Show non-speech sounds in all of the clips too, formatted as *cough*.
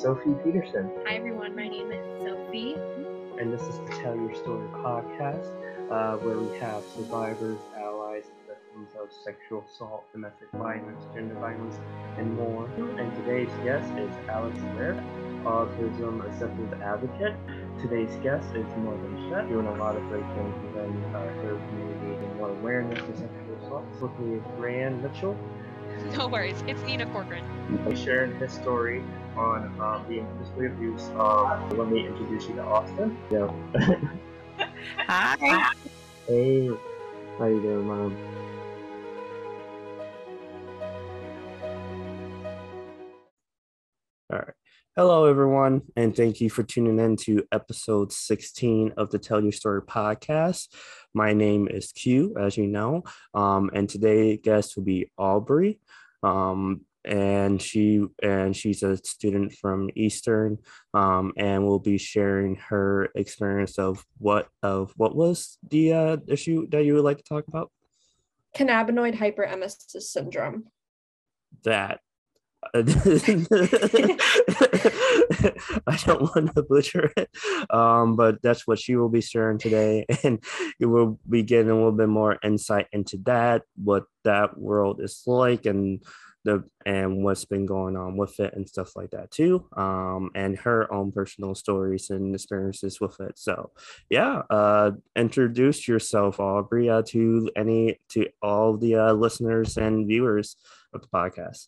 Sophie Peterson. Hi, everyone. My name is Sophie. And this is the Tell Your Story podcast, uh, where we have survivors, allies, victims of sexual assault, domestic violence, gender violence, and more. And today's guest is Alex Lair, autism acceptance advocate. Today's guest is Morgan Shet, doing a lot of great things within uh, her community and more awareness of sexual assault. With me is Rand Mitchell. No worries. It's Nina Corcoran. He's sharing his story on um, being physically abused. Um, let me introduce you to Austin. Yeah. Hi. Hey, how you doing, mom? All right. Hello, everyone, and thank you for tuning in to episode 16 of the Tell Your Story podcast. My name is Q, as you know, um, and today guest will be Aubrey, um, and she and she's a student from Eastern, um, and will be sharing her experience of what of what was the uh, issue that you would like to talk about. Cannabinoid hyperemesis syndrome. That *laughs* *laughs* I don't want to butcher it, um, but that's what she will be sharing today, *laughs* and we will be getting a little bit more insight into that, what that world is like, and the and what's been going on with it and stuff like that too, um, and her own personal stories and experiences with it. So, yeah, uh, introduce yourself, Aubrey, uh, to any to all the uh, listeners and viewers of the podcast.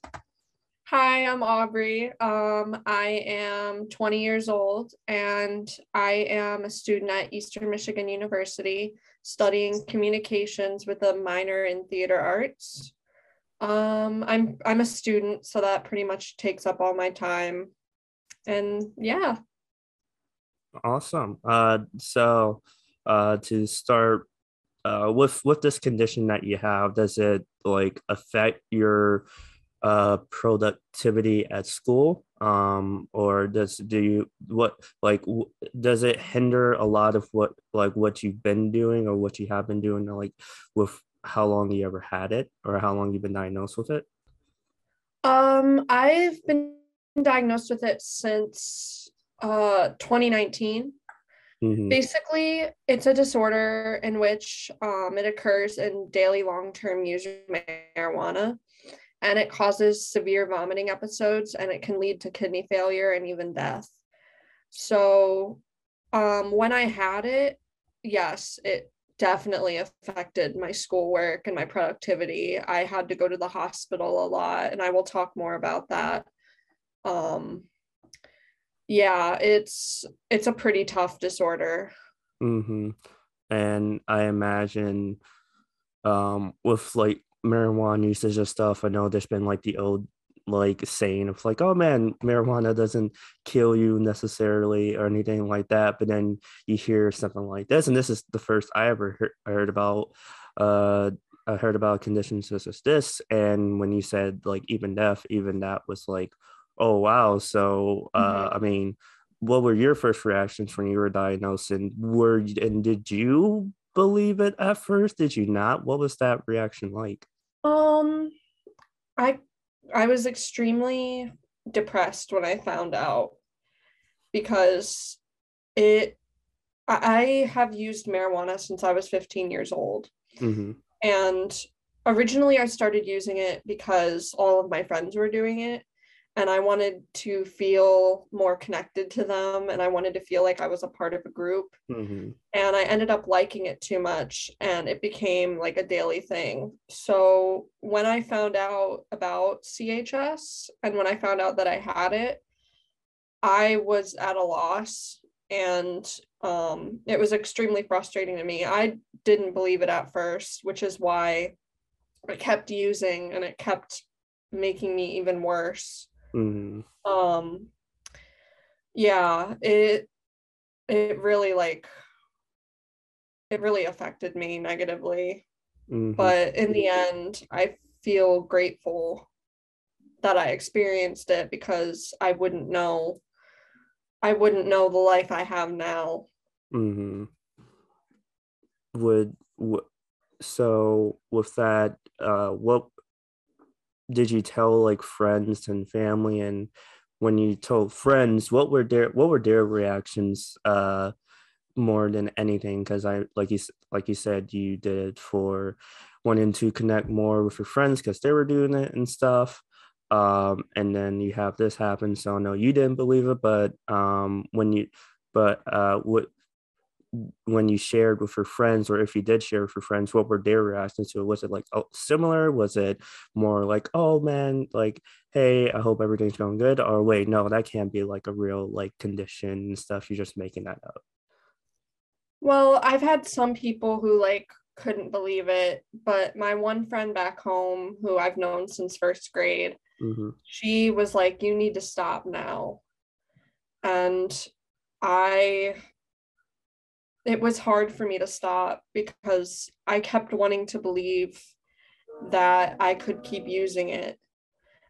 Hi, I'm Aubrey. Um, I am 20 years old and I am a student at Eastern Michigan University studying communications with a minor in theater arts. Um, I'm I'm a student, so that pretty much takes up all my time. And yeah. Awesome. Uh, so uh, to start uh, with with this condition that you have, does it like affect your uh, productivity at school um or does do you what like w- does it hinder a lot of what like what you've been doing or what you have been doing like with how long you ever had it or how long you've been diagnosed with it um i've been diagnosed with it since uh 2019 mm-hmm. basically it's a disorder in which um, it occurs in daily long-term use of marijuana and it causes severe vomiting episodes and it can lead to kidney failure and even death. So, um, when I had it, yes, it definitely affected my schoolwork and my productivity. I had to go to the hospital a lot, and I will talk more about that. Um, yeah, it's it's a pretty tough disorder. Mm-hmm. And I imagine um, with like marijuana usage and stuff, I know there's been like the old like saying of like, oh man, marijuana doesn't kill you necessarily or anything like that. But then you hear something like this, and this is the first I ever heard, heard about. Uh, I heard about conditions such as this, and when you said like even death, even that was like, oh wow. So uh, mm-hmm. I mean, what were your first reactions when you were diagnosed, and were and did you believe it at first? Did you not? What was that reaction like? Um, I I was extremely depressed when I found out because it I have used marijuana since I was 15 years old. Mm-hmm. And originally I started using it because all of my friends were doing it and I wanted to feel more connected to them and I wanted to feel like I was a part of a group. Mm-hmm. And I ended up liking it too much and it became like a daily thing. So when I found out about CHS and when I found out that I had it, I was at a loss and um, it was extremely frustrating to me. I didn't believe it at first, which is why I kept using and it kept making me even worse Mm-hmm. Um, yeah, it it really like it really affected me negatively. Mm-hmm. But in the end, I feel grateful that I experienced it because I wouldn't know I wouldn't know the life I have now. Mm-hmm. Would w- so with that, uh, what did you tell like friends and family and when you told friends, what were their what were their reactions uh more than anything? Because I like you like you said, you did it for wanting to connect more with your friends because they were doing it and stuff. Um, and then you have this happen. So no, you didn't believe it, but um, when you but uh, what when you shared with your friends or if you did share with your friends what were their reactions to it? Was it like oh, similar? Was it more like oh man like hey i hope everything's going good or wait no that can't be like a real like condition and stuff you're just making that up well i've had some people who like couldn't believe it but my one friend back home who i've known since first grade mm-hmm. she was like you need to stop now. And i it was hard for me to stop because I kept wanting to believe that I could keep using it.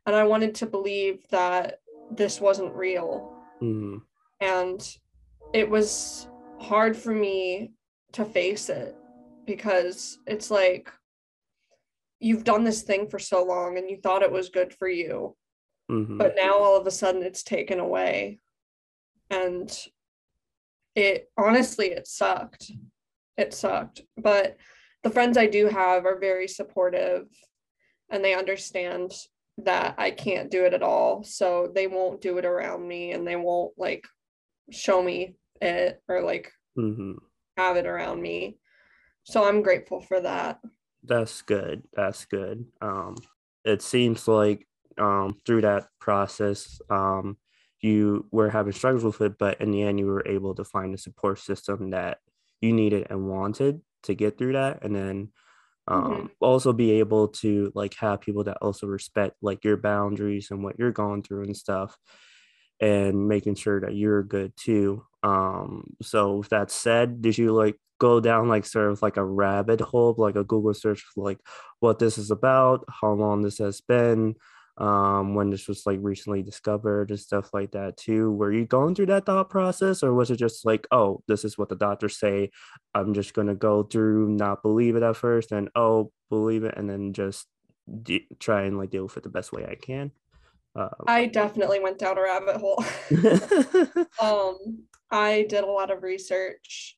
And I wanted to believe that this wasn't real. Mm-hmm. And it was hard for me to face it because it's like you've done this thing for so long and you thought it was good for you. Mm-hmm. But now all of a sudden it's taken away. And it honestly it sucked. It sucked. But the friends i do have are very supportive and they understand that i can't do it at all. So they won't do it around me and they won't like show me it or like mm-hmm. have it around me. So i'm grateful for that. That's good. That's good. Um it seems like um through that process um you were having struggles with it, but in the end, you were able to find a support system that you needed and wanted to get through that. And then um, mm-hmm. also be able to like have people that also respect like your boundaries and what you're going through and stuff and making sure that you're good too. Um, so with that said, did you like go down like sort of like a rabbit hole, like a Google search for like what this is about, how long this has been, um, when this was like recently discovered and stuff like that too. Were you going through that thought process, or was it just like, oh, this is what the doctors say? I'm just gonna go through, not believe it at first, and oh, believe it, and then just de- try and like deal with it the best way I can. Um, I definitely went down a rabbit hole. *laughs* *laughs* um, I did a lot of research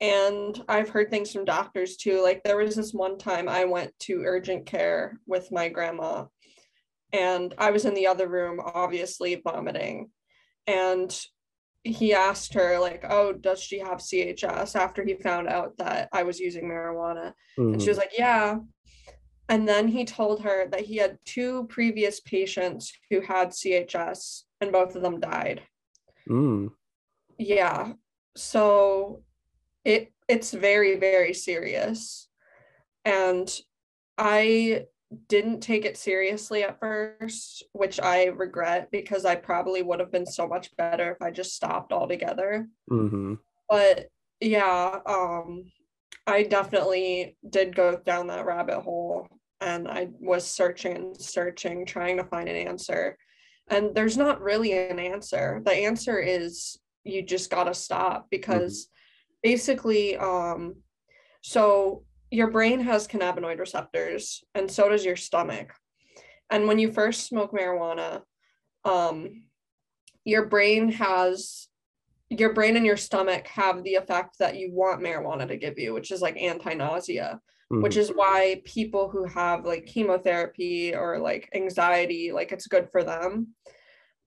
and I've heard things from doctors too. Like there was this one time I went to urgent care with my grandma and I was in the other room, obviously vomiting. And he asked her, like, oh, does she have CHS after he found out that I was using marijuana? Mm-hmm. And she was mm-hmm. like, yeah. And then he told her that he had two previous patients who had CHS and both of them died. Mm. Yeah. So it it's very, very serious. And I didn't take it seriously at first, which I regret because I probably would have been so much better if I just stopped altogether. Mm-hmm. But yeah, um, I definitely did go down that rabbit hole and I was searching and searching, trying to find an answer. And there's not really an answer. The answer is you just got to stop because mm-hmm. basically, um, so your brain has cannabinoid receptors and so does your stomach and when you first smoke marijuana um, your brain has your brain and your stomach have the effect that you want marijuana to give you which is like anti-nausea mm-hmm. which is why people who have like chemotherapy or like anxiety like it's good for them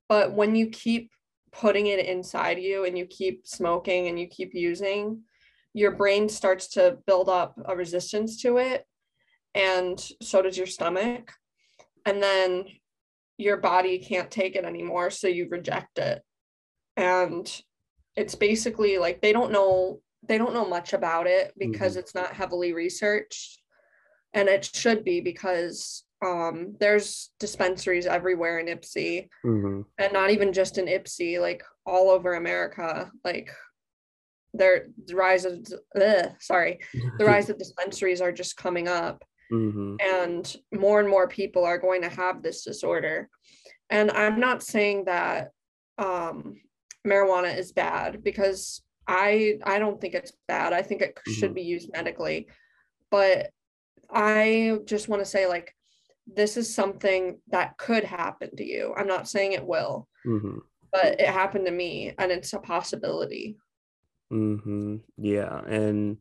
but when you keep putting it inside you and you keep smoking and you keep using your brain starts to build up a resistance to it and so does your stomach and then your body can't take it anymore so you reject it and it's basically like they don't know they don't know much about it because mm-hmm. it's not heavily researched and it should be because um, there's dispensaries everywhere in Ypsi mm-hmm. and not even just in Ypsi like all over America like there the rise of ugh, sorry the *laughs* rise of dispensaries are just coming up mm-hmm. and more and more people are going to have this disorder and i'm not saying that um, marijuana is bad because i i don't think it's bad i think it mm-hmm. should be used medically but i just want to say like this is something that could happen to you i'm not saying it will Mm-hmm. but it happened to me and it's a possibility. Mm-hmm. Yeah, and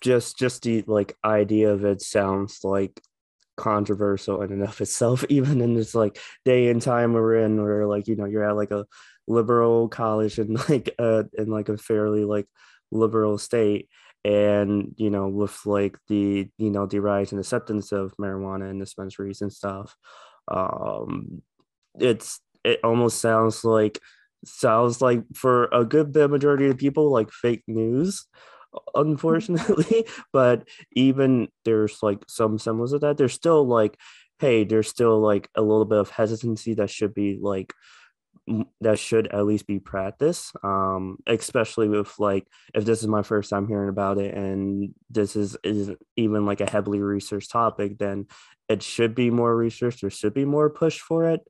just just the like idea of it sounds like controversial in and of *laughs* itself, even in this like day and time we're in, where like you know you're at like a liberal college and *laughs* like uh in like a fairly like liberal state, and you know with like the you know the rise and acceptance of marijuana and dispensaries and stuff, um, it's it almost sounds like sounds like for a good bit majority of people like fake news unfortunately *laughs* but even there's like some semblance of that. There's still like hey there's still like a little bit of hesitancy that should be like that should at least be practiced um especially with like if this is my first time hearing about it and this is is even like a heavily researched topic then it should be more research there should be more push for it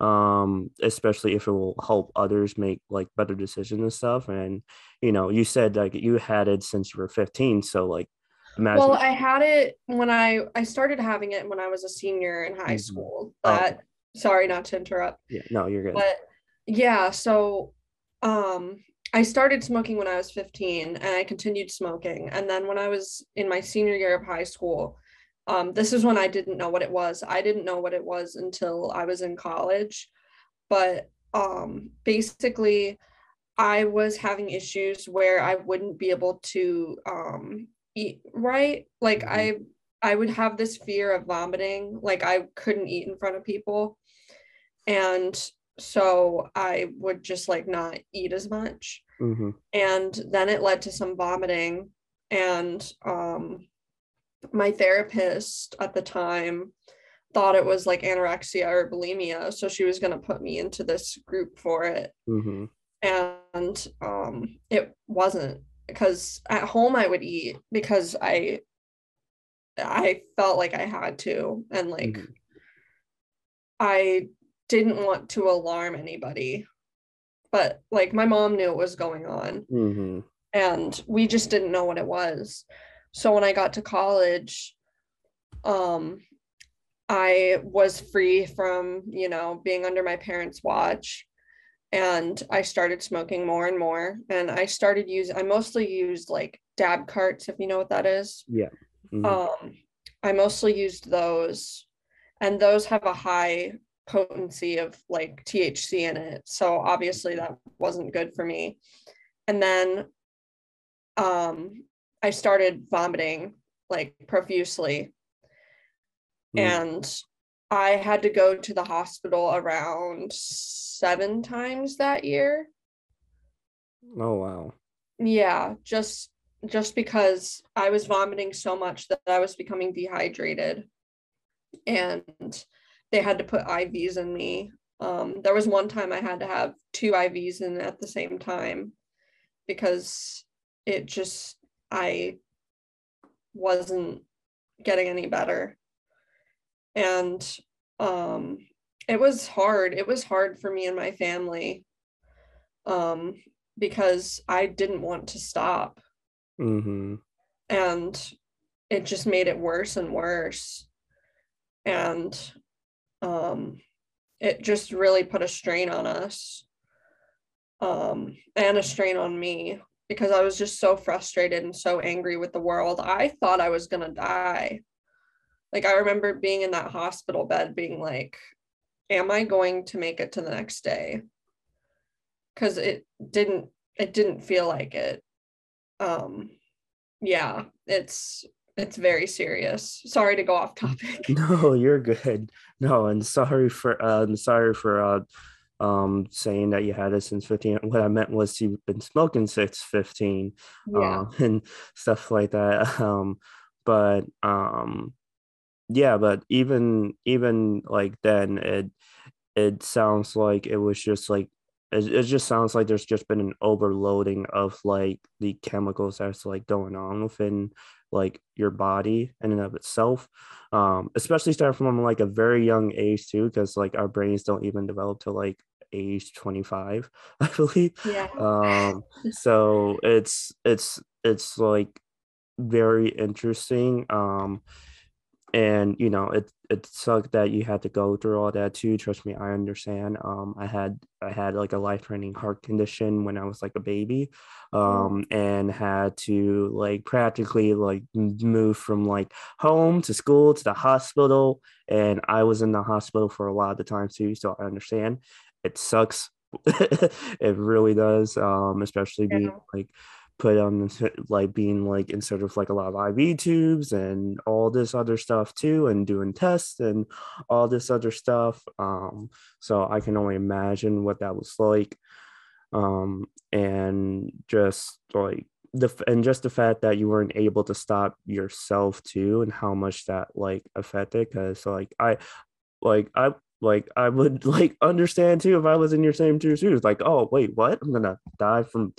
um especially if it will help others make like better decisions and stuff and you know you said like you had it since you were 15 so like imagine Well, I had it when I I started having it when I was a senior in high Mhm. school. Oh. That sorry not to interrupt. yeah no you're good But yeah, so um I started smoking when I was 15 and I continued smoking. And then when I was in my senior year of high school, um, this is when I didn't know what it was. I didn't know what it was until I was in college. But um basically I was having issues where I wouldn't be able to um eat right. Like Mhm. I I would have this fear of vomiting, like I couldn't eat in front of people. And so I would just like not eat as much. hmm And then it led to some vomiting. And um, my therapist at the time thought it was like anorexia or bulimia. So she was going to put me into this group for it. hmm And um, it wasn't because at home I would eat because I I felt like I had to and like Mhm. I didn't want to alarm anybody. But like my mom knew what was going on hmm and we just didn't know what it was. So when I got to college, um I was free from, you know, being under my parents' watch and I started smoking more and more and I started using I mostly used like dab carts if you know what that is. Mhm. Um, I mostly used those, and those have a high potency of like THC in it. So obviously that wasn't good for me. And then um, I started vomiting like profusely, Mhm. and I had to go to the hospital around seven times that year. oh wow Yeah, just just because I was vomiting so much that I was becoming dehydrated and they had to put IVs in me. Um, there was one time I had to have two IVs in at the same time because it just I wasn't getting any better. And um it was hard. It was hard for me and my family um because I didn't want to stop hmm and it just made it worse and worse and um it just really put a strain on us um and a strain on me because I was just so frustrated and so angry with the world. I thought I was going to die. Like I remember being in that hospital bed being like am I going to make it to the next day? Cuz it didn't it didn't feel like it. Um yeah, it's it's very serious. Sorry to go off *laughs* topic. No, you're good. No, and sorry for um sorry for uh um saying that you had it since 15. What I meant was you've been smoking since 15 Yeah. uh, *laughs* and stuff like that. *laughs* Um but um yeah, but even even like then it it sounds like it was just like it, it just sounds like there's just been an overloading of like the chemicals that's like going on within like your body in and of itself um especially starting from like a very young age too because like our brains don't even develop till like age 25 *laughs* i believe Yeah. um *laughs* so it's it's it's like very interesting um and you know it it sucked that you had to go through all that too trust me i understand. Um i had i had like a life threatening heart condition when i was like a baby um and had to like practically like move from like home to school to the hospital and i was in the hospital for a lot of the time too so i understand. It sucks. *laughs* It really does um especially being Yeah. like put on like being like instead of like a lot of IV tubes and all this other stuff too, and doing tests and all this other stuff. Um, so I can only imagine what that was like. Um, and just like the and just the fact that you weren't able to stop yourself too, and how much that like affected. Because like I, like I like I would *laughs* like understand too if I was in your same two shoes. Like, oh wait, what? I'm gonna die from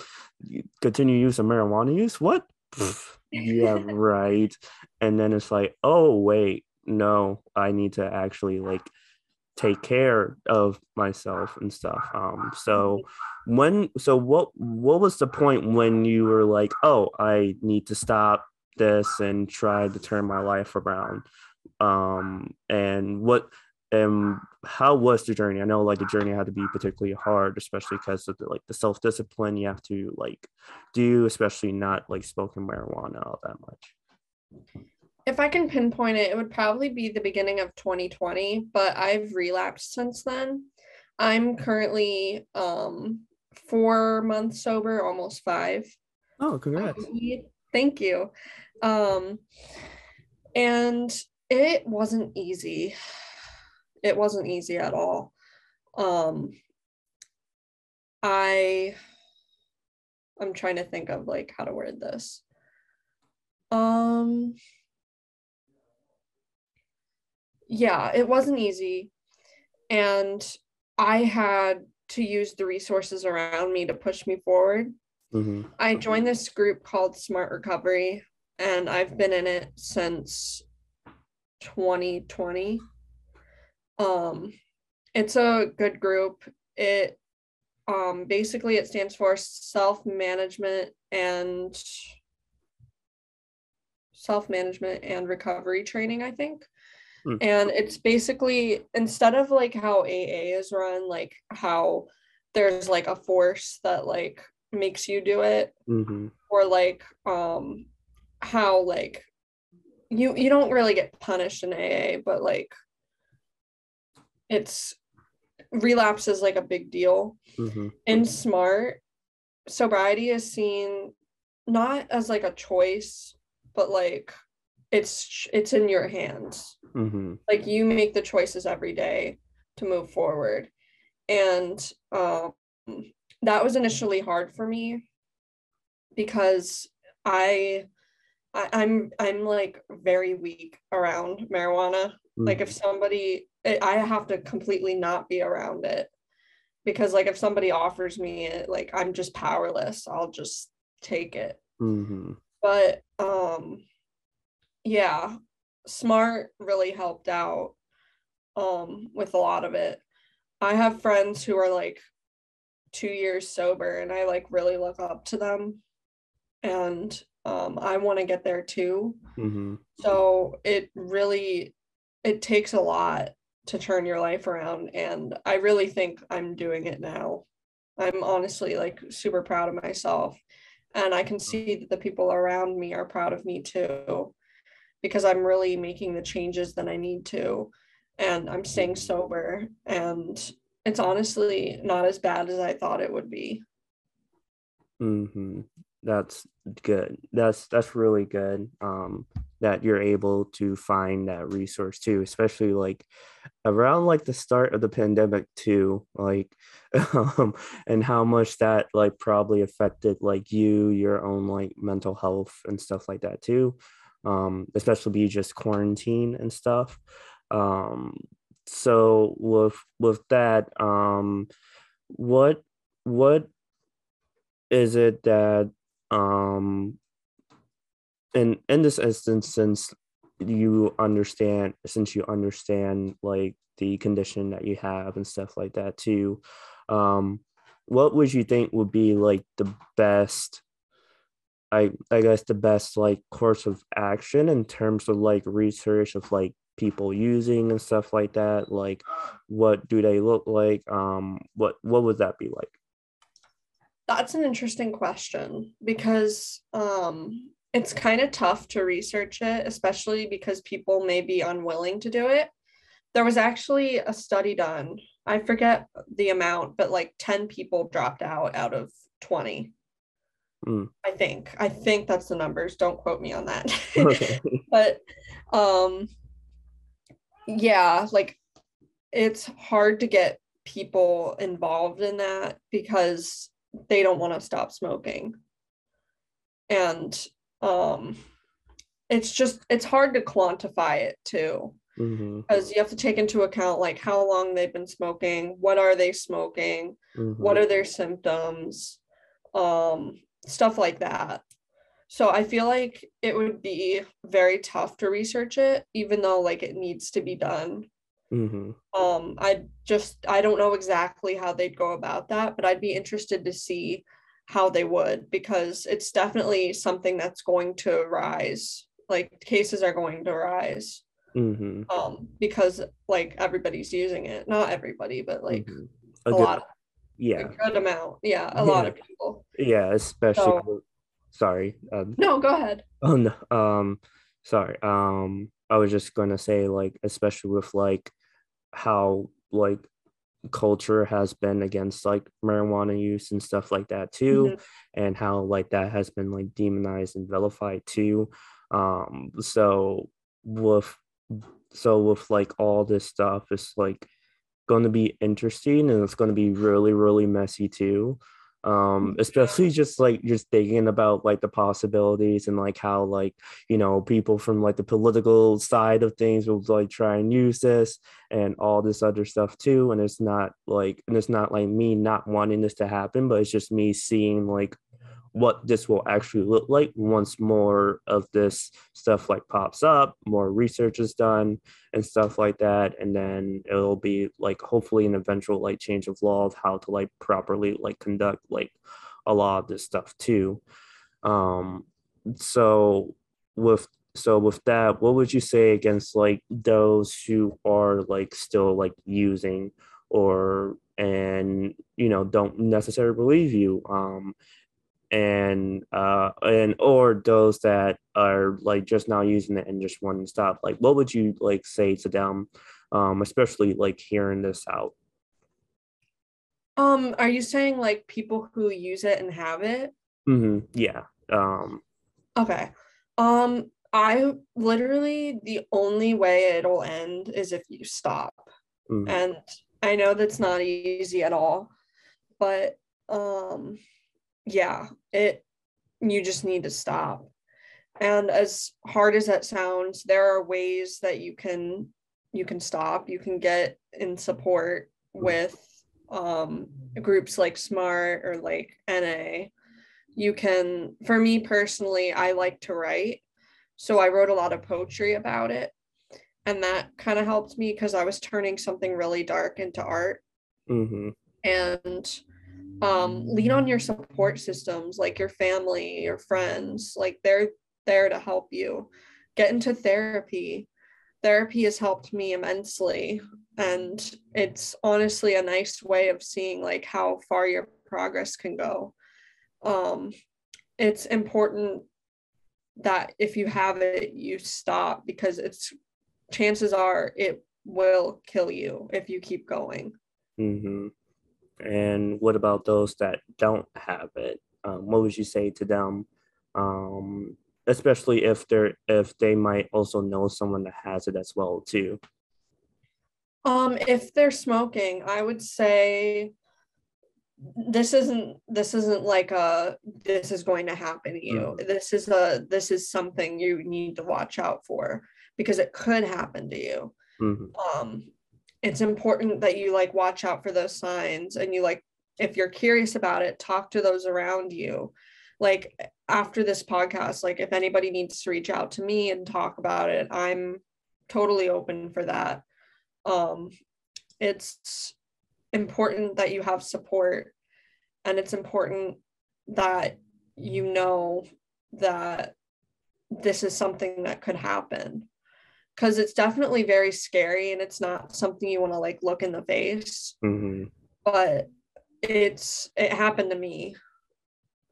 continue use of marijuana use? What? *laughs* yeah, right. And then it's like, oh wait, no, I need to actually like take care of myself and stuff. Um, so when so what what was the point when you were like, oh, I need to stop this and try to turn my life around? Um, and what and how was the journey? I know like the journey had to be particularly hard, especially because of the, like the self discipline you have to like do, especially not like smoking marijuana all that much. If I can pinpoint it, it would probably be the beginning of 2020, but I've relapsed since then. I'm currently um four months sober, almost five. Oh, congrats! Thank you. Um, and it wasn't easy. It wasn't easy at all. Um, I I'm trying to think of like how to word this. Um yeah, it wasn't easy. And I had to use the resources around me to push me forward. hmm I joined this group called Smart Recovery, and I've been in it since 2020. Um, it's a good group. It um basically it stands for self-management and self-management and recovery training, I think. Hmm. And it's basically instead of like how AA is run, like how there's like a force that like makes you do it hmm or like um how like you you don't really get punished in AA but like it's relapse is like a big deal hmm in smart. Sobriety is seen not as like a choice but like it's it's in your hands. Hmm like you make the choices every day to move forward. And um that was initially hard for me because I, I i'm i'm like very weak around marijuana. Like if somebody I I have to completely not be around it because like if somebody offers me it like i'm just powerless i'll just take it. Hmm but um yeah smart really helped out um with a lot of it. I have friends who are like two years sober and i like really look up to them. And um i want to get there too. Hmm so it really it takes a lot to turn your life around and i really think i'm doing it now. I'm honestly like super proud of myself and i can see that the people around me are proud of me too because i'm really making the changes that i need to and i'm staying sober and it's honestly not as bad as i thought it would be. Hmm That's good. That's that's really good. Um, that you're able to find that resource too, especially like around like the start of the pandemic too, like *laughs* um, and how much that like probably affected like you, your own like mental health and stuff like that too. Um, especially be just quarantine and stuff. Um, so with with that, um, what what is it that um in in this instance since you understand since you understand like the condition that you have and stuff like that too um what would you think would be like the best I I guess the best like course of action in terms of like research of like people using and stuff like that? Like what do they look like? Um what what would that be like? That's an interesting question because um it's kind of tough to research it, especially because people may be unwilling to do it. There was actually a study done. I forget the amount, but like 10 people dropped out out of 20 Mm. I think. I think that's the numbers. Don't quote me on that. *laughs* Okay. *laughs* but um yeah, like it's hard to get people involved in that because they don't want to stop smoking. And um it's just it's hard to quantify it too. Mhm, because you have to take into account like how long they've been smoking, what are they smoking, mhm, what are their symptoms um stuff like that. So i feel like it would be very tough to research it even though like it needs to be done mhm, um i just i don't know exactly how they'd go about that but i'd be interested to see how they would because it's definitely something that's going to rise like cases are going to rise. Mhm, um because like everybody's using it. Not everybody but like mhm. a, A good- lot a yeah, good amount. Yeah a lot of people. Yeah, especially So- sorry. Um, no go ahead. Oh no, um, sorry. Um, I was just gonna say like, especially with like how like culture has been against like marijuana use and stuff like that too, and how like that has been like demonized and vilified too. Um, so with so with like all this stuff, it's like going to be interesting and it's going to be really really messy too um especially just like just thinking about like the possibilities and like how like you know people from like the political side of things will like try and use this and all this other stuff too and it's not like and it's not like me not wanting this to happen but it's just me seeing like what this will actually look like once more of this stuff like pops up more research is done and stuff like that. And then it'll be like hopefully an eventual like change of law of how to like properly like conduct like a lot of this stuff too. Um so with so with that what would you say against like those who are like still like using or and you know don't necessarily believe you? Um and uh and or those that are like just now using it and just want to stop like what would you like say to them um especially like hearing this out Um, are you saying like people who use it and have it? hmm yeah um Okay. Um, I literally the only way it'll end is if you stop. mhm, And I know that's not easy at all, but um yeah, it you just need to stop. And as hard as that sounds, there are ways that you can you can stop. You can get in support with um groups like SMART or like NA. You can for me personally, I like to write. So I wrote a lot of poetry about it. And that kind of helped me because I was turning something really dark into art mhm, and um, lean on your support systems like your family your friends like they're there to help you. Get into therapy. Therapy has helped me immensely and it's honestly a nice way of seeing like how far your progress can go. Um, it's important that if you have it you stop because it's chances are it will kill you if you keep going. Mhm. And what about those that don't have it? Um what would you say to them? Um especially if they're if they might also know someone that has it as well too. Um, if they're smoking, I would say this isn't this isn't like a this is going to happen to you. This is a this is something you need to watch out for because it could happen to you. Mhm, Um, it's important that you like watch out for those signs and you like if you're curious about it, talk to those around you. Like after this podcast, like if anybody needs to reach out to me and talk about it, I'm totally open for that um it's important that you have support and it's important that you know that this is something that could happen because it's definitely very scary and it's not something you want to like look in the face. Hmm but it's it happened to me.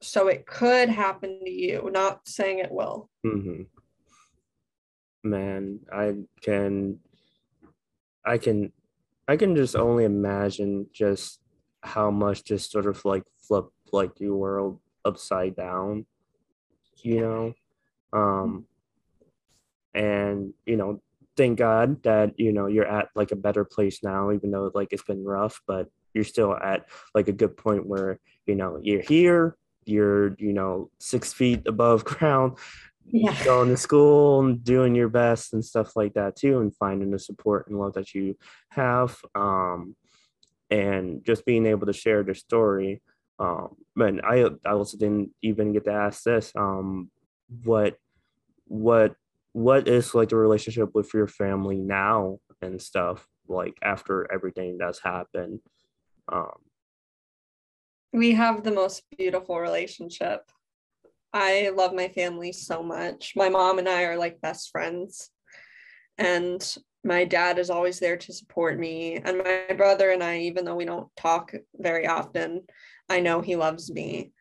So it could happen to you. Not saying it will. Hmm Man, I can, I can, I can just only imagine just how much just sort of like flip like your world upside down, you know? Um, and you know, thank God that you know you're at like a better place now, even though like it's been rough, but you're still at like a good point where you know you're here, you're you know six feet above *laughs* ground, yeah. going to school and doing your best and stuff like that too and finding the support and love that you have um and just being able to share their story um and i i also didn't even get to ask this um what what what is like the relationship with your family now and stuff like after everything that's happened? Um we have the most beautiful relationship. I love my family so much. My mom and i are like best friends. And my dad is always there to support me. And my brother and i even though we don't talk very often i know he loves me.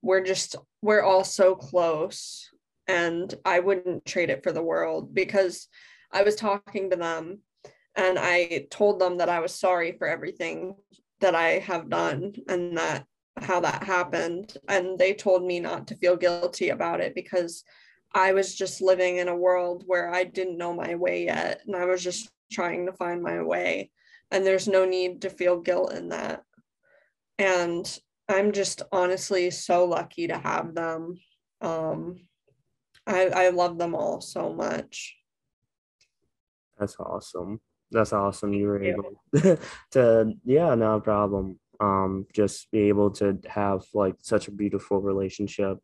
We're just we're all so close and i wouldn't trade it for the world because i was talking to them and i told them that i was sorry for everything that i have done and that how that happened. And they told me not to feel guilty about it because I was just living in a world where I didn't know my way yet and I was just trying to find my way. And there's no need to feel guilt in that. And I'm just honestly so lucky to have them. Um I I love them all so much That's awesome. That's awesome. You were able *laughs* to, yeah, no problem. Um, just be able to have like such a beautiful relationship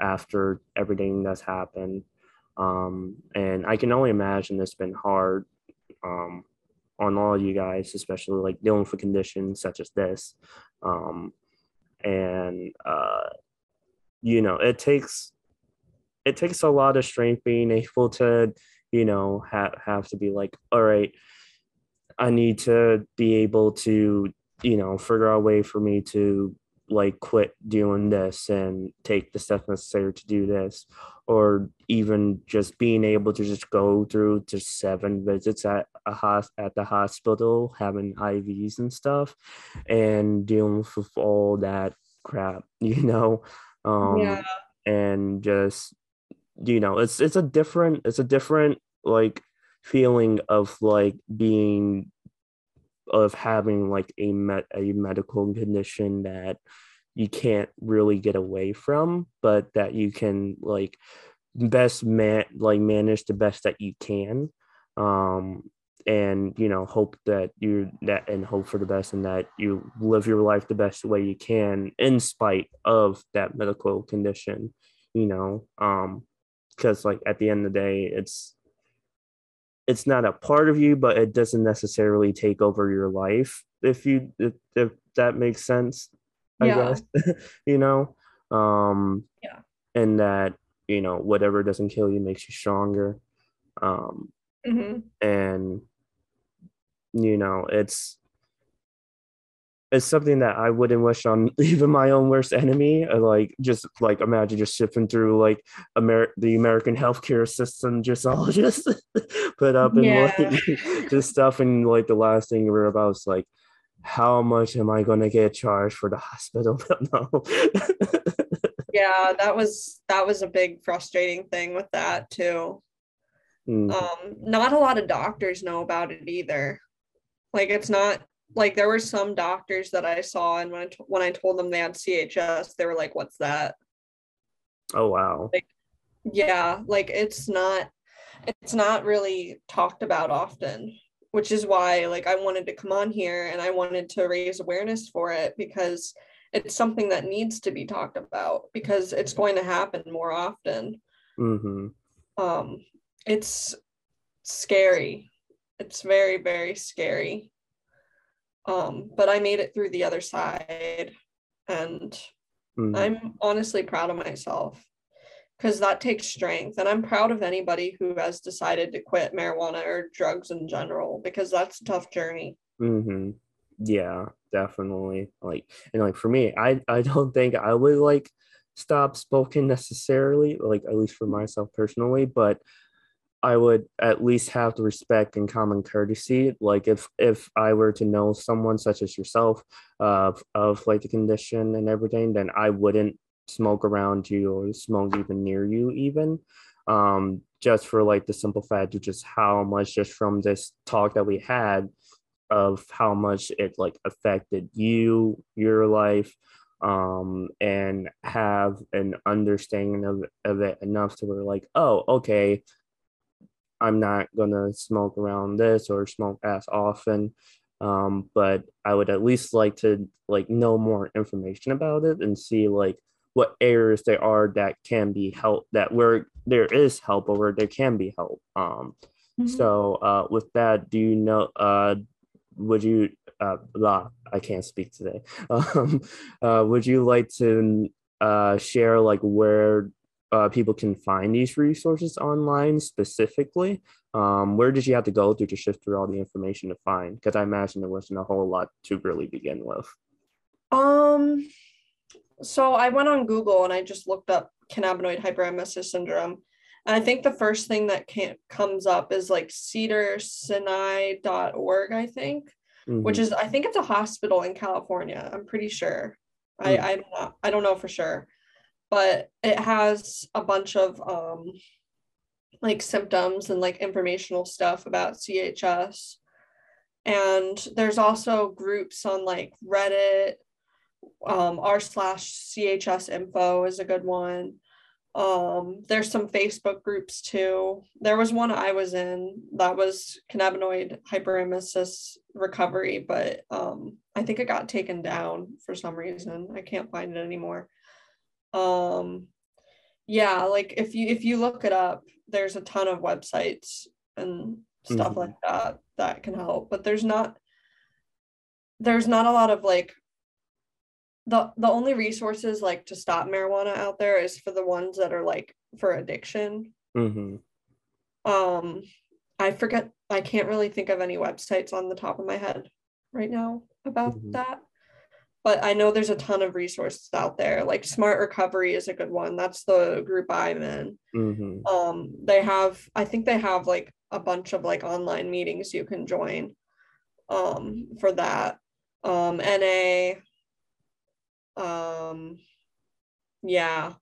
after everything that's happened. Um, and I can only imagine it's been hard um, on all you guys, especially like dealing with conditions such as this. Um, and uh, you know, it takes it takes a lot of strength being able to, you know, have have to be like, all right, I need to be able to, you know, figure out a way for me to like quit doing this and take the steps necessary to do this, or even just being able to just go through to seven visits at a hos- at the hospital, having IVs and stuff, and dealing with all that crap, *laughs* you know, um, Yeah. and just you know, it's it's a different it's a different like feeling of like being of having like a met a medical condition that you can't really get away from, but that you can like best man like manage the best that you can. Um and you know hope that you that and hope for the best and that you live your life the best way you can in spite of that medical condition you know um because like at the end of the day it's it's not a part of you but it doesn't necessarily take over your life if you if, if that makes sense i Yeah. guess *laughs* you know um Yeah. and that you know whatever doesn't kill you makes you stronger um Mhm. and you know it's it's something that I wouldn't wish on *laughs* even my own worst enemy. Uh, Like just like imagine just shifting through like Amer- the American *laughs* healthcare system, just all *laughs* just put up and Yeah. like just stuff. And like the last thing we're about is like, how much am I gonna get charged for the hospital? no. Yeah, that was that was a big frustrating thing with that too. Mm, um not a lot of doctors know about it either like it's not like there were some doctors that i saw and when I, t- when I told them they had chs they were like what's that oh wow. yeah like it's not it's not really talked about often which is why like i wanted to come on here and i wanted to raise awareness for it because it's something that needs to be talked about because it's going to happen more often Mm-hmm. um it's scary it's very very scary um but i made it through the other side and mm i'm honestly proud of myself because that takes strength. And I'm proud of anybody who has decided to quit marijuana or drugs in general because that's a tough journey. Mm-hmm. Yeah, definitely. Like, and like for me, I I don't think I would like stop smoking necessarily, like at least for myself personally, but I would at least have the respect and common courtesy. Like if if I were to know someone such as yourself uh, of like the condition and everything, then I wouldn't smoke around you or smoke even near you even. Um, just for like the simple fact of just how much just from this talk that we had of how much it like affected you, your life, um, and have an understanding of, of it enough to where like, oh, okay, I'm not gonna smoke around this or smoke as often. Um, but I would at least like to like know more information about it and see like what areas there are that can be help that where there is help or where there can be help. Um, mm-hmm. so uh, with that, do you know uh, would you uh, blah I can't speak today. *laughs* Um, uh, would you like to uh, share like where uh, people can find these resources online specifically? Um, where did you have to go through to shift through all the information to find? Because I imagine there wasn't a whole lot to really begin with. Um, so I went on Google and I just looked up cannabinoid hyperemesis syndrome. And I think the first thing that can, comes up is like cedarsinai.org, I think, mm-hmm. which is, I think it's a hospital in California. I'm pretty sure. Mm-hmm. I, I'm not, I don't know for sure but it has a bunch of um like symptoms and like informational stuff about CHS. And there's also groups on like Reddit, um, r slash CHS info is a good one. Um, there's some Facebook groups too. There was one I was in that was cannabinoid hyperemesis recovery, but um, I think it got taken down for some reason. I can't find it anymore um yeah like if you if you look it up there's a ton of websites and stuff mm-hmm. like that that can help but there's not there's not a lot of like the the only resources like to stop marijuana out there is for the ones that are like for addiction mm-hmm. um i forget i can't really think of any websites on the top of my head right now about mm-hmm. that but I know there's a ton of resources out there. Like Smart Recovery is a good one. That's the group I'm in. Mm-hmm. Um, they have, I think they have like a bunch of like online meetings you can join um, for that. Um, NA, um, yeah,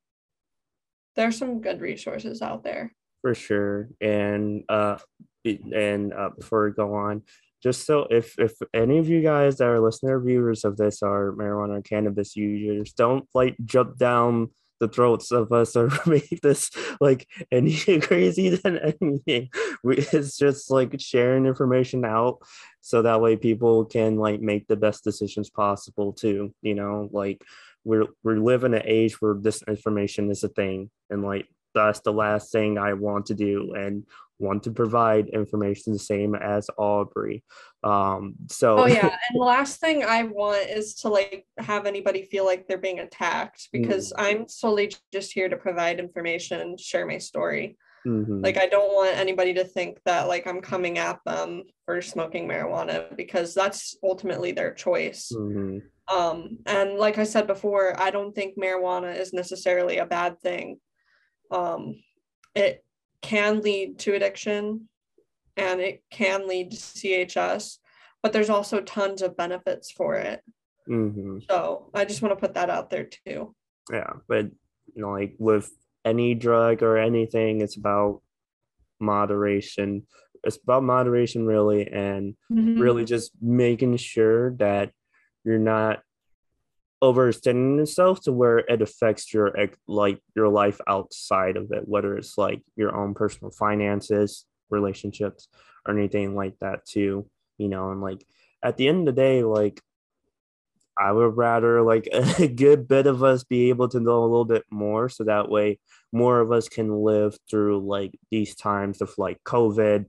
there's some good resources out there. For sure. And uh, and uh, before we go on, just so if if any of you guys that are listener viewers of this are marijuana or cannabis users, don't like jump down the throats of us or *laughs* make this like any *laughs* crazy than anything. We, it's just like sharing information out so that way people can like make the best decisions possible too. You know, like we're we're living an age where this information is a thing and like that's the last thing I want to do and want to provide information the same as Aubrey. Um, so oh yeah, *laughs* and the last thing I want is to like have anybody feel like they're being attacked because mm. I'm solely just here to provide information and share my story. Mm-hmm. Like I don't want anybody to think that like I'm coming at them for smoking marijuana because that's ultimately their choice. Mm-hmm. Um, and like I said before, I don't think marijuana is necessarily a bad thing um, it can lead to addiction and it can lead to CHS, but there's also tons of benefits for it. Mm-hmm. So I just want to put that out there too. Yeah, but you know, like with any drug or anything, it's about moderation. It's about moderation, really, and mm-hmm. really just making sure that you're not overextending itself to where it affects your like your life outside of it whether it's like your own personal finances relationships or anything like that too you know and like at the end of the day like i would rather like *laughs* a good bit of us be able to know a little bit more so that way more of us can live through like these times of like covid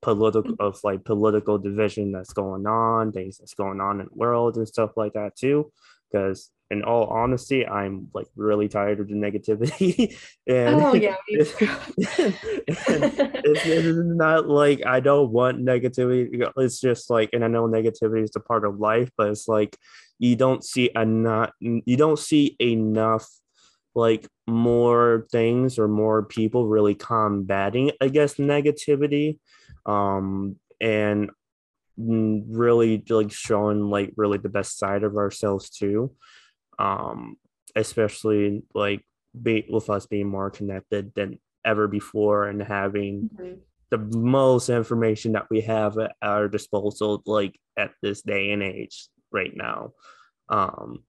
political mm. of like political division that's going on things that's going on in the world and stuff like that too because in all honesty, I'm like really tired of the negativity. *laughs* and Oh yeah. *laughs* it's, it's, it's not like I don't want negativity. It's just like, and I know negativity is a part of life, but it's like you don't see enough. You don't see enough like more things or more people really combating against negativity um and really like showing like really the best side of ourselves too um especially like be with us being more connected than ever before and having Mhm. the most information that we have at our disposal like at this day and age right now um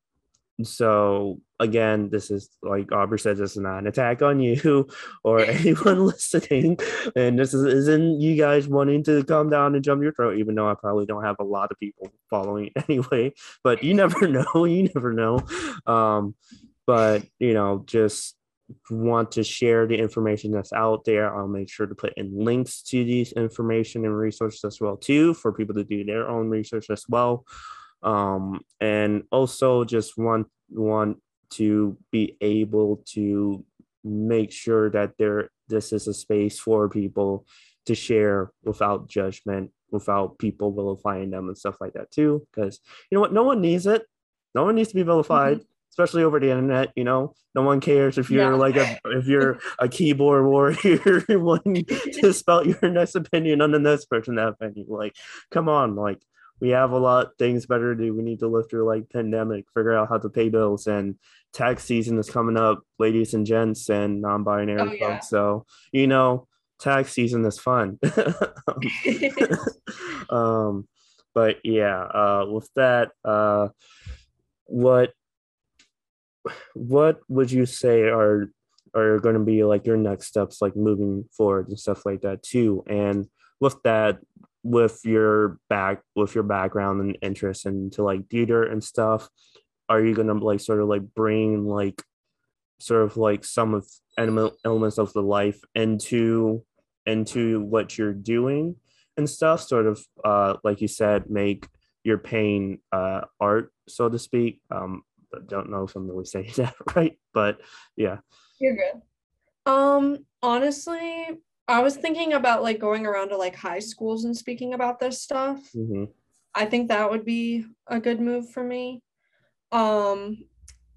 so again this is like aubrey said this is not an attack on you *laughs* or anyone *laughs* listening. And this is, isn't you guys wanting to come down and jump your throat even though i probably don't have a lot of people *laughs* following anyway. But you never know. You never know. Um but you know just want to share the information that's out there. I'll make sure to put in links to these information and resources as well too for people to do their own research as well um and also just want want to be able to make sure that there this is a space for people to share without judgment without people vilifying them and stuff like that too because you know what? No one needs it. No one needs to be vilified especially over the internet you know? No one cares if you're Yeah. like a if you're a keyboard warrior *laughs* wanting *laughs* to spout your next opinion on the next person that opinion like come on like we have a lot things better to do. We need to live through like pandemic figure out how to pay bills and tax season is coming up ladies and gents and non-binary Oh, yeah. folks so you know tax season is fun. *laughs* *laughs* Um but yeah uh with that uh what what would you say are are going to be like your next steps like moving forward and stuff like that too? And with that with your back with your background and interest into like theater and stuff are you to like sort of like bring like sort of like some of element elements of the life into into what you're doing and stuff? Sort of uh like you said make your pain uh art so to speak. Um don't know if i'm really saying *laughs* that right but yeah. You're good. Um, honestly, I was thinking about like going around to like high schools and speaking about this stuff. hmm I think that would be a good move for me. Um,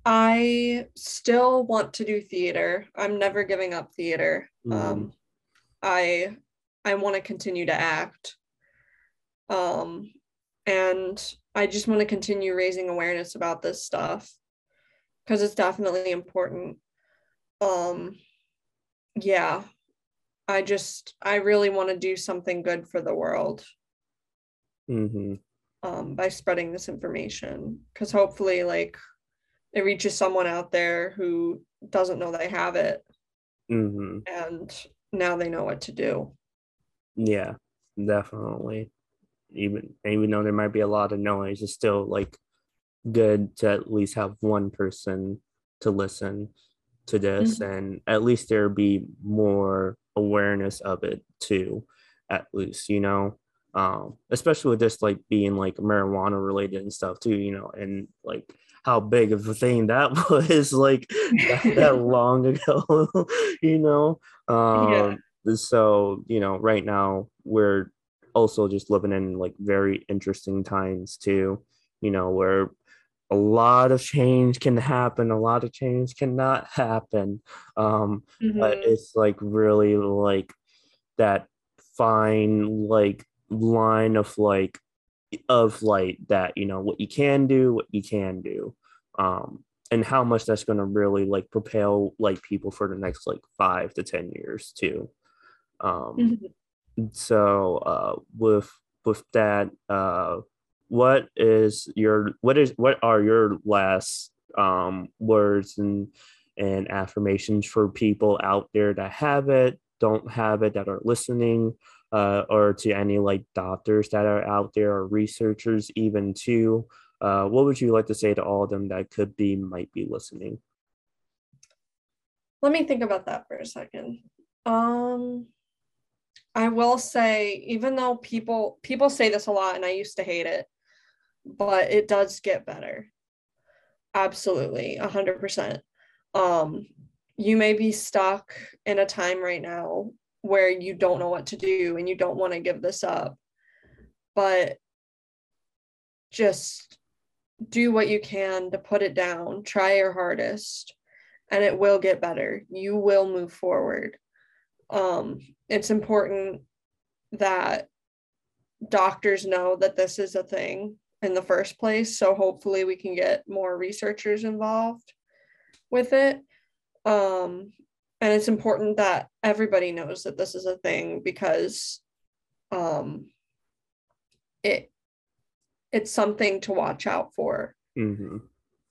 I still want to do theater. I'm never giving up theater. Um, I I want to continue to act. Um, and I just want to continue raising awareness about this stuff because it's definitely important. Um, yeah, I just I really want to do something good for the world. Hmm um, by spreading this information because hopefully like it reaches someone out there who doesn't know they have it. Hmm and now they know what to do. Yeah, definitely. Even even though there might be a lot of noise, it's still like good to at least have one person to listen to this, and at least there be more awareness of it too. At least you know, um, especially with this like being like marijuana related and stuff too. You know, and like how big of a thing that *laughs* was like that, that *laughs* long ago. *laughs* you know, um, Yeah. so you know right now we're also just living in like very interesting times too you know where a lot of change can happen a lot of change cannot happen um but Mhm. it's like really like that fine like line of like of like that you know what you can do what you can do um and how much that's going to really like propel like people for the next like five to ten years too um Mhm. so uh with with that uh what is your what is what are your last um words and and affirmations for people out there that have it don't have it that are listening uh or to any like doctors that are out there or researchers even too? Uh what would you like to say to all of them that could be might be listening? Let me think about that for a second. Um i will say even though people people say this a lot and i used to hate it but it does get better absolutely, a hundred percent. Um, you may be stuck in a time right now where you don't know what to do and you don't want to give this up, but just do what you can to put it down, try your hardest, and it will get better. You will move forward. Um, it's important that doctors know that this is a thing in the first place. So hopefully we can get more researchers involved with it. Um, and it's important that everybody knows that this is a thing because um, it it's something to watch out for. Mm-hmm.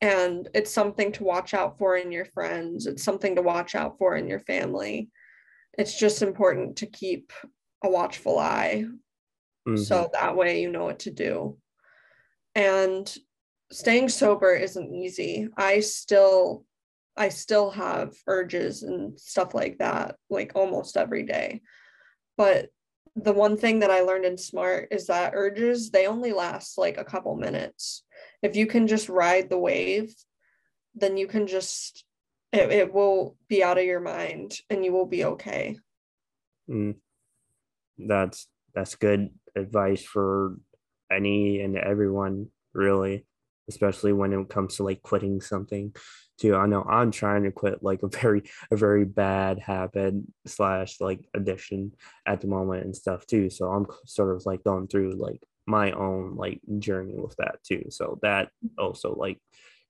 And it's something to watch out for in your friends. It's something to watch out for in your family. It's just important to keep a watchful eye Mm-hmm. so that way you know what to do. And staying sober isn't easy. I still I still have urges and stuff like that like almost every day. But the one thing that I learned in smart is that urges they only last like a couple minutes. If you can just ride the wave, then you can just it, it will be out of your mind and you will be okay. Mm. That's that's good advice for any and everyone really especially when it comes to like quitting something too. I know i'm trying to quit like a very a very bad habit slash like addiction at the moment and stuff too. So i'm sort of like going through like my own like journey with that too. So that also like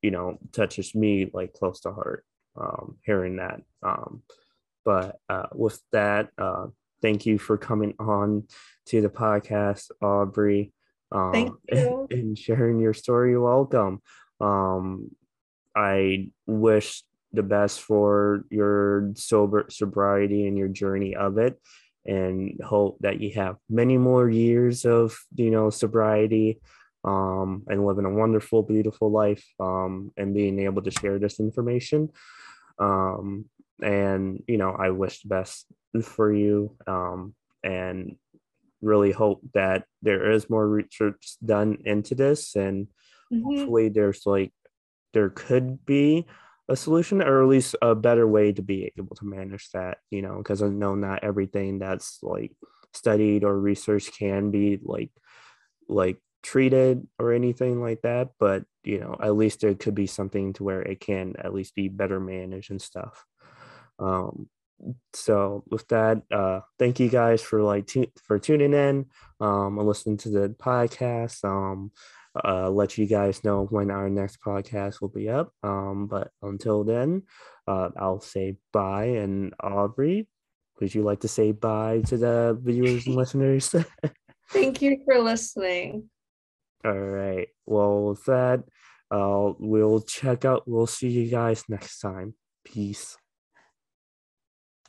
you know touches me like close to heart um hearing that um. But uh with that uh thank you for coming on to the podcast, Aubrey. Um, *laughs* Thank you. And sharing your story. You're welcome. Um, I wish the best for your sober sobriety and your journey of it, and hope that you have many more years of you know sobriety um, and living a wonderful, beautiful life um, and being able to share this information. Um, and you know, I wish the best for you um, and really hope that there is more research done into this and Mhm. hopefully there's like there could be a solution or at least a better way to be able to manage that you know because i know not everything that's like studied or researched can be like like treated or anything like that but you know at least there could be something to where it can at least be better managed and stuff um so with that uh thank you guys for like tu- for tuning in um and listening to the podcast. Um uh let you guys know when our next podcast will be up. Um but until then uh i'll say bye. And aubrey would you like to say bye to the viewers and listeners? *laughs* Thank you for listening. all right. Well with that uh we'll check out we'll see you guys next time. Peace